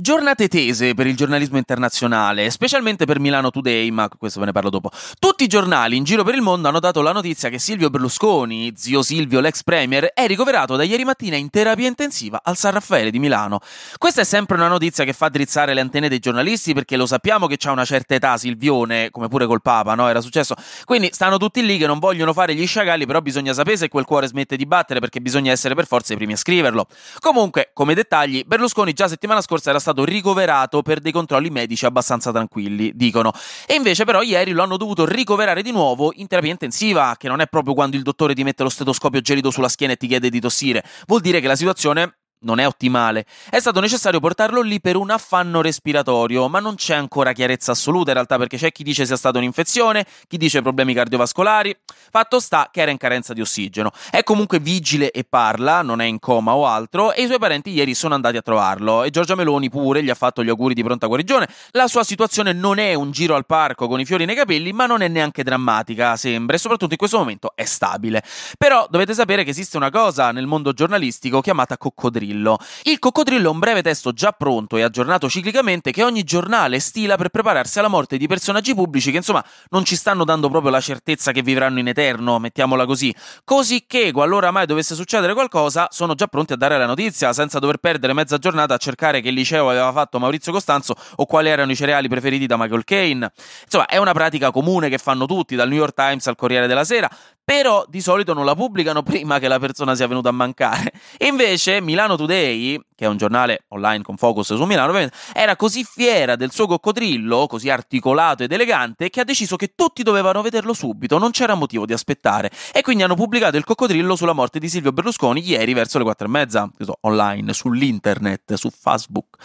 Giornate tese per il giornalismo internazionale, specialmente per Milano Today, ma questo ve ne parlo dopo. Tutti i giornali in giro per il mondo hanno dato la notizia che Silvio Berlusconi, zio Silvio, l'ex premier, è ricoverato da ieri mattina in terapia intensiva al San Raffaele di Milano. Questa è sempre una notizia che fa drizzare le antenne dei giornalisti perché lo sappiamo che c'ha una certa età Silvione, come pure col Papa, no? Era successo. Quindi stanno tutti lì che non vogliono fare gli sciagalli, però bisogna sapere se quel cuore smette di battere perché bisogna essere per forza i primi a scriverlo. Comunque, come dettagli, Berlusconi già settimana scorsa era stato stato ricoverato per dei controlli medici abbastanza tranquilli, dicono. E invece però ieri lo hanno dovuto ricoverare di nuovo in terapia intensiva, che non è proprio quando il dottore ti mette lo stetoscopio gelido sulla schiena e ti chiede di tossire. Vuol dire che la situazione non è ottimale. È stato necessario portarlo lì per un affanno respiratorio, ma non c'è ancora chiarezza assoluta in realtà perché c'è chi dice sia stata un'infezione, chi dice problemi cardiovascolari. Fatto sta che era in carenza di ossigeno. È comunque vigile e parla, non è in coma o altro, e i suoi parenti ieri sono andati a trovarlo e Giorgia Meloni pure gli ha fatto gli auguri di pronta guarigione. La sua situazione non è un giro al parco con i fiori nei capelli, ma non è neanche drammatica, sembra, e soprattutto in questo momento è stabile. Però dovete sapere che esiste una cosa nel mondo giornalistico chiamata coccodrillo coccodrillo. Il coccodrillo è un breve testo già pronto e aggiornato ciclicamente che ogni giornale stila per prepararsi alla morte di personaggi pubblici che insomma non ci stanno dando proprio la certezza che vivranno in eterno, mettiamola così. Così che, qualora mai dovesse succedere qualcosa, sono già pronti a dare la notizia senza dover perdere mezza giornata a cercare che liceo aveva fatto Maurizio Costanzo o quali erano i cereali preferiti da Michael Kane. Insomma, è una pratica comune che fanno tutti, dal New York Times al Corriere della Sera, però di solito non la pubblicano prima che la persona sia venuta a mancare. Invece Milano Today, che è un giornale online con focus su Milano, era così fiera del suo coccodrillo, così articolato ed elegante, che ha deciso che tutti dovevano vederlo subito, non c'era motivo di aspettare. E quindi hanno pubblicato il coccodrillo sulla morte di Silvio Berlusconi ieri verso le quattro e mezza, so, online, sull'internet, su Facebook.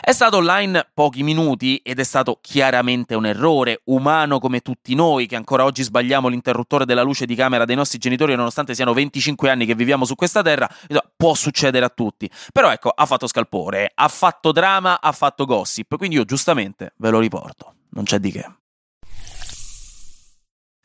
È stato online pochi minuti ed è stato chiaramente un errore, umano come tutti noi, che ancora oggi sbagliamo l'interruttore della luce di camera dei nostri genitori, nonostante siano 25 anni che viviamo su questa terra, può succedere a tutti. Però ecco, ha fatto scalpore, ha fatto drama, ha fatto gossip, quindi io giustamente ve lo riporto. Non c'è di che.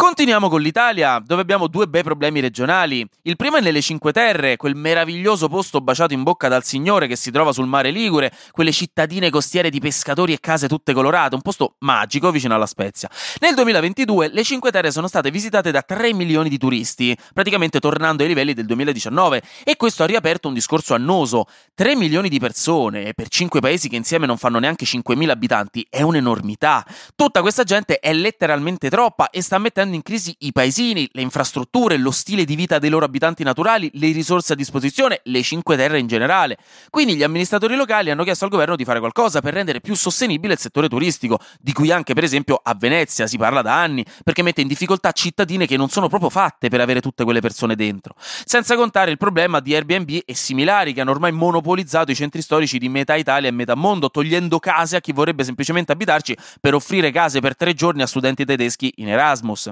Continuiamo con l'Italia, dove abbiamo due bei problemi regionali. Il primo è nelle Cinque Terre, quel meraviglioso posto baciato in bocca dal Signore che si trova sul mare Ligure, quelle cittadine costiere di pescatori e case tutte colorate, un posto magico vicino alla Spezia. Nel 2022 le Cinque Terre sono state visitate da 3 milioni di turisti, praticamente tornando ai livelli del 2019, e questo ha riaperto un discorso annoso. 3 milioni di persone per 5 paesi che insieme non fanno neanche 5.000 abitanti è un'enormità. Tutta questa gente è letteralmente troppa e sta mettendo mettendo in crisi i paesini, le infrastrutture, lo stile di vita dei loro abitanti naturali, le risorse a disposizione, le cinque terre in generale. Quindi gli amministratori locali hanno chiesto al governo di fare qualcosa per rendere più sostenibile il settore turistico, di cui anche per esempio a Venezia si parla da anni, perché mette in difficoltà cittadine che non sono proprio fatte per avere tutte quelle persone dentro. Senza contare il problema di Airbnb e similari che hanno ormai monopolizzato i centri storici di metà Italia e metà mondo, togliendo case a chi vorrebbe semplicemente abitarci per offrire case per tre giorni a studenti tedeschi in Erasmus.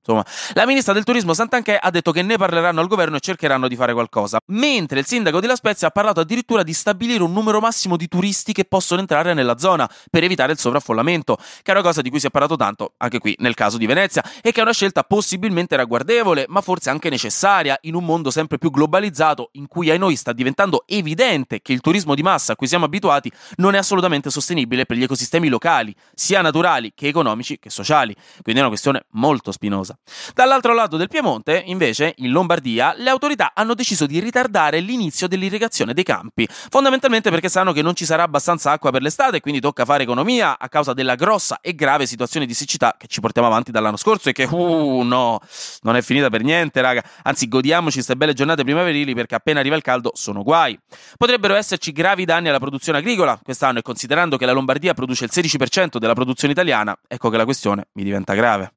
Insomma, la ministra del turismo Santanchè ha detto che ne parleranno al governo e cercheranno di fare qualcosa, mentre il sindaco di La Spezia ha parlato addirittura di stabilire un numero massimo di turisti che possono entrare nella zona per evitare il sovraffollamento, che è una cosa di cui si è parlato tanto anche qui nel caso di Venezia e che è una scelta possibilmente ragguardevole, ma forse anche necessaria in un mondo sempre più globalizzato in cui ai noi sta diventando evidente che il turismo di massa a cui siamo abituati non è assolutamente sostenibile per gli ecosistemi locali, sia naturali che economici che sociali. Quindi è una questione molto spinosa cosa. Dall'altro lato del Piemonte, invece, in Lombardia, le autorità hanno deciso di ritardare l'inizio dell'irrigazione dei campi, fondamentalmente perché sanno che non ci sarà abbastanza acqua per l'estate e quindi tocca fare economia a causa della grossa e grave situazione di siccità che ci portiamo avanti dall'anno scorso e che, uh, no, non è finita per niente, raga. Anzi, godiamoci queste belle giornate primaverili perché appena arriva il caldo sono guai. Potrebbero esserci gravi danni alla produzione agricola quest'anno e considerando che la Lombardia produce il 16% della produzione italiana, ecco che la questione mi diventa grave.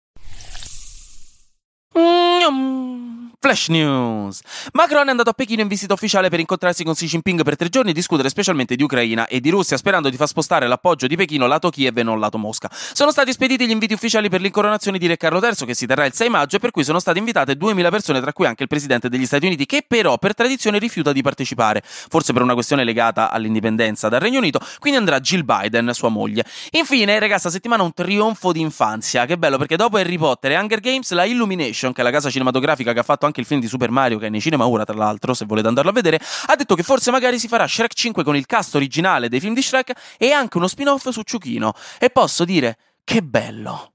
William Flash News! Macron è andato a Pechino in visita ufficiale per incontrarsi con Xi Jinping per tre giorni e discutere specialmente di Ucraina e di Russia, sperando di far spostare l'appoggio di Pechino lato Kiev e non lato Mosca. Sono stati spediti gli inviti ufficiali per l'incoronazione di Re Carlo III, che si terrà il 6 maggio, e per cui sono state invitate 2000 persone, tra cui anche il presidente degli Stati Uniti, che però per tradizione rifiuta di partecipare, forse per una questione legata all'indipendenza dal Regno Unito, quindi andrà Jill Biden, sua moglie. Infine, ragazza, settimana un trionfo d'infanzia, che bello perché dopo Harry Potter e Hunger Games, la Illumination, che è la casa cinematografica che ha fatto anche anche il film di Super Mario che è nei cinema ora, tra l'altro, se volete andarlo a vedere, ha detto che forse magari si farà Shrek 5 con il cast originale dei film di Shrek e anche uno spin-off su Ciuchino. E posso dire, che bello!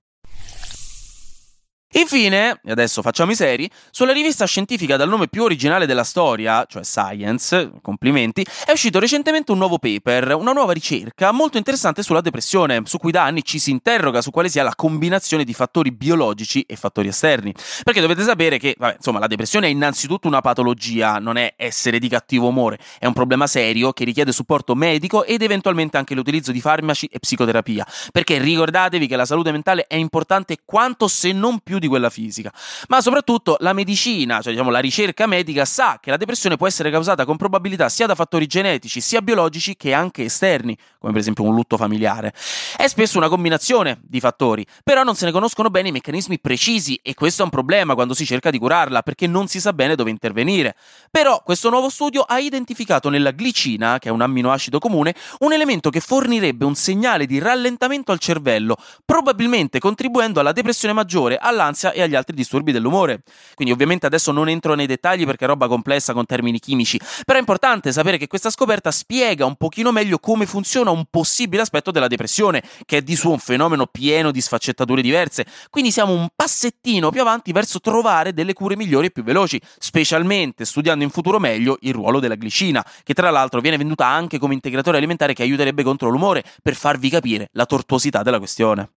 Infine, e adesso facciamo i seri, sulla rivista scientifica dal nome più originale della storia, cioè Science, complimenti, è uscito recentemente un nuovo paper, una nuova ricerca molto interessante sulla depressione, su cui da anni ci si interroga su quale sia la combinazione di fattori biologici e fattori esterni. Perché dovete sapere che, vabbè, insomma, la depressione è innanzitutto una patologia, non è essere di cattivo umore, è un problema serio che richiede supporto medico ed eventualmente anche l'utilizzo di farmaci e psicoterapia. Perché ricordatevi che la salute mentale è importante quanto se non più di quella fisica. Ma soprattutto la medicina, cioè diciamo la ricerca medica, sa che la depressione può essere causata con probabilità sia da fattori genetici, sia biologici che anche esterni, come per esempio un lutto familiare. È spesso una combinazione di fattori, però non se ne conoscono bene i meccanismi precisi e questo è un problema quando si cerca di curarla, perché non si sa bene dove intervenire. Però questo nuovo studio ha identificato nella glicina, che è un amminoacido comune, un elemento che fornirebbe un segnale di rallentamento al cervello, probabilmente contribuendo alla depressione maggiore, all'ansia all'ansia e agli altri disturbi dell'umore. Quindi ovviamente adesso non entro nei dettagli perché è roba complessa con termini chimici, però è importante sapere che questa scoperta spiega un pochino meglio come funziona un possibile aspetto della depressione, che è di suo un fenomeno pieno di sfaccettature diverse. Quindi siamo un passettino più avanti verso trovare delle cure migliori e più veloci, specialmente studiando in futuro meglio il ruolo della glicina, che tra l'altro viene venduta anche come integratore alimentare che aiuterebbe contro l'umore, per farvi capire la tortuosità della questione.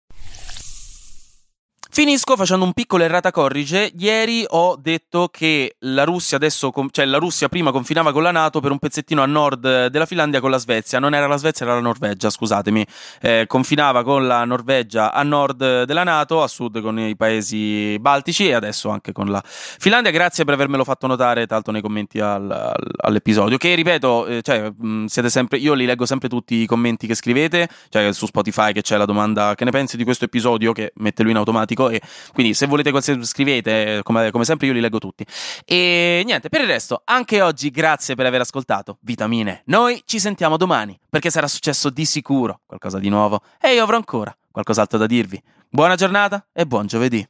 Finisco facendo un piccolo errata corrige. Ieri ho detto che la Russia adesso, cioè la Russia prima confinava con la Nato per un pezzettino a nord della Finlandia con la Svezia. Non era la Svezia, era la Norvegia, scusatemi. Eh, confinava con la Norvegia a nord della Nato, a sud con i paesi baltici e adesso anche con la Finlandia. Grazie per avermelo fatto notare, tanto nei commenti al, al, all'episodio. Che ripeto, eh, cioè, mh, siete sempre, io li leggo sempre tutti i commenti che scrivete, cioè su Spotify che c'è la domanda che ne pensi di questo episodio, che mette lui in automatico E quindi, se volete, scrivete, come, come sempre, io li leggo tutti. E niente, per il resto, anche oggi, grazie per aver ascoltato Vitamine. Noi ci sentiamo domani, perché sarà successo di sicuro qualcosa di nuovo e io avrò ancora qualcos'altro da dirvi. Buona giornata e buon giovedì.